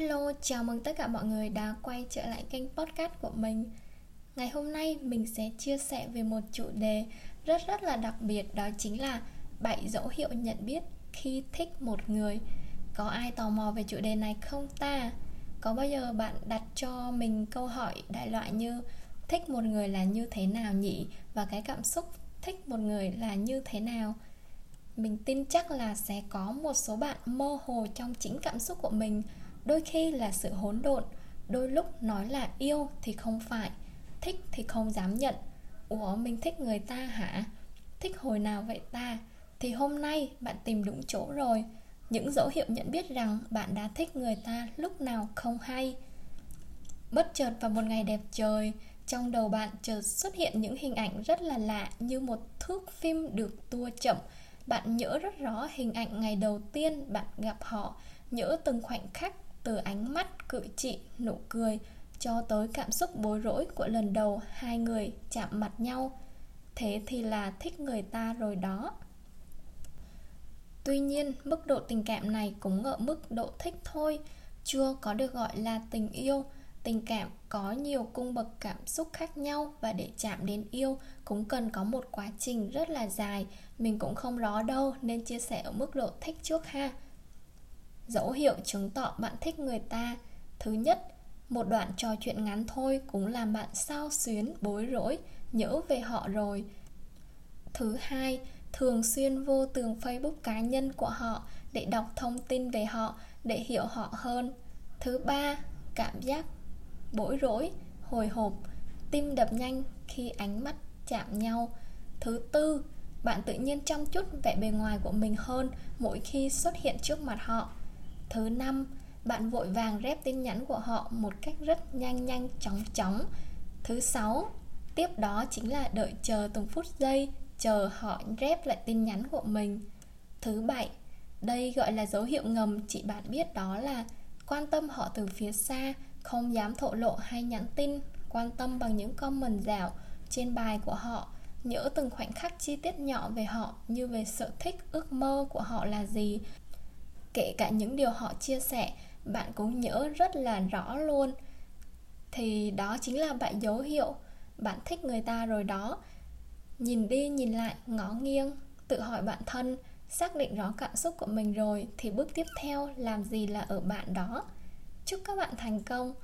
Hello, chào mừng tất cả mọi người đã quay trở lại kênh podcast của mình Ngày hôm nay mình sẽ chia sẻ về một chủ đề rất rất là đặc biệt Đó chính là 7 dấu hiệu nhận biết khi thích một người Có ai tò mò về chủ đề này không ta? Có bao giờ bạn đặt cho mình câu hỏi đại loại như Thích một người là như thế nào nhỉ? Và cái cảm xúc thích một người là như thế nào? mình tin chắc là sẽ có một số bạn mơ hồ trong chính cảm xúc của mình đôi khi là sự hỗn độn, đôi lúc nói là yêu thì không phải, thích thì không dám nhận. Ủa, mình thích người ta hả? Thích hồi nào vậy ta? Thì hôm nay bạn tìm đúng chỗ rồi. Những dấu hiệu nhận biết rằng bạn đã thích người ta lúc nào không hay. Bất chợt vào một ngày đẹp trời, trong đầu bạn chợt xuất hiện những hình ảnh rất là lạ như một thước phim được tua chậm. Bạn nhớ rất rõ hình ảnh ngày đầu tiên bạn gặp họ, nhớ từng khoảnh khắc từ ánh mắt cự trị, nụ cười, cho tới cảm xúc bối rối của lần đầu hai người chạm mặt nhau. Thế thì là thích người ta rồi đó. Tuy nhiên, mức độ tình cảm này cũng ở mức độ thích thôi. Chưa có được gọi là tình yêu, tình cảm có nhiều cung bậc cảm xúc khác nhau và để chạm đến yêu cũng cần có một quá trình rất là dài. Mình cũng không rõ đâu, nên chia sẻ ở mức độ thích trước ha dấu hiệu chứng tỏ bạn thích người ta. Thứ nhất, một đoạn trò chuyện ngắn thôi cũng làm bạn sao xuyến, bối rối, nhớ về họ rồi. Thứ hai, thường xuyên vô tường facebook cá nhân của họ để đọc thông tin về họ, để hiểu họ hơn. Thứ ba, cảm giác bối rối, hồi hộp, tim đập nhanh khi ánh mắt chạm nhau. Thứ tư, bạn tự nhiên chăm chút vẻ bề ngoài của mình hơn mỗi khi xuất hiện trước mặt họ thứ năm, bạn vội vàng rep tin nhắn của họ một cách rất nhanh nhanh chóng chóng. Thứ sáu, tiếp đó chính là đợi chờ từng phút giây, chờ họ rep lại tin nhắn của mình. Thứ bảy, đây gọi là dấu hiệu ngầm chị bạn biết đó là quan tâm họ từ phía xa, không dám thổ lộ hay nhắn tin, quan tâm bằng những comment dạo trên bài của họ, nhớ từng khoảnh khắc chi tiết nhỏ về họ như về sở thích, ước mơ của họ là gì kể cả những điều họ chia sẻ, bạn cũng nhớ rất là rõ luôn. Thì đó chính là bạn dấu hiệu bạn thích người ta rồi đó. Nhìn đi nhìn lại, ngó nghiêng, tự hỏi bản thân, xác định rõ cảm xúc của mình rồi thì bước tiếp theo làm gì là ở bạn đó. Chúc các bạn thành công.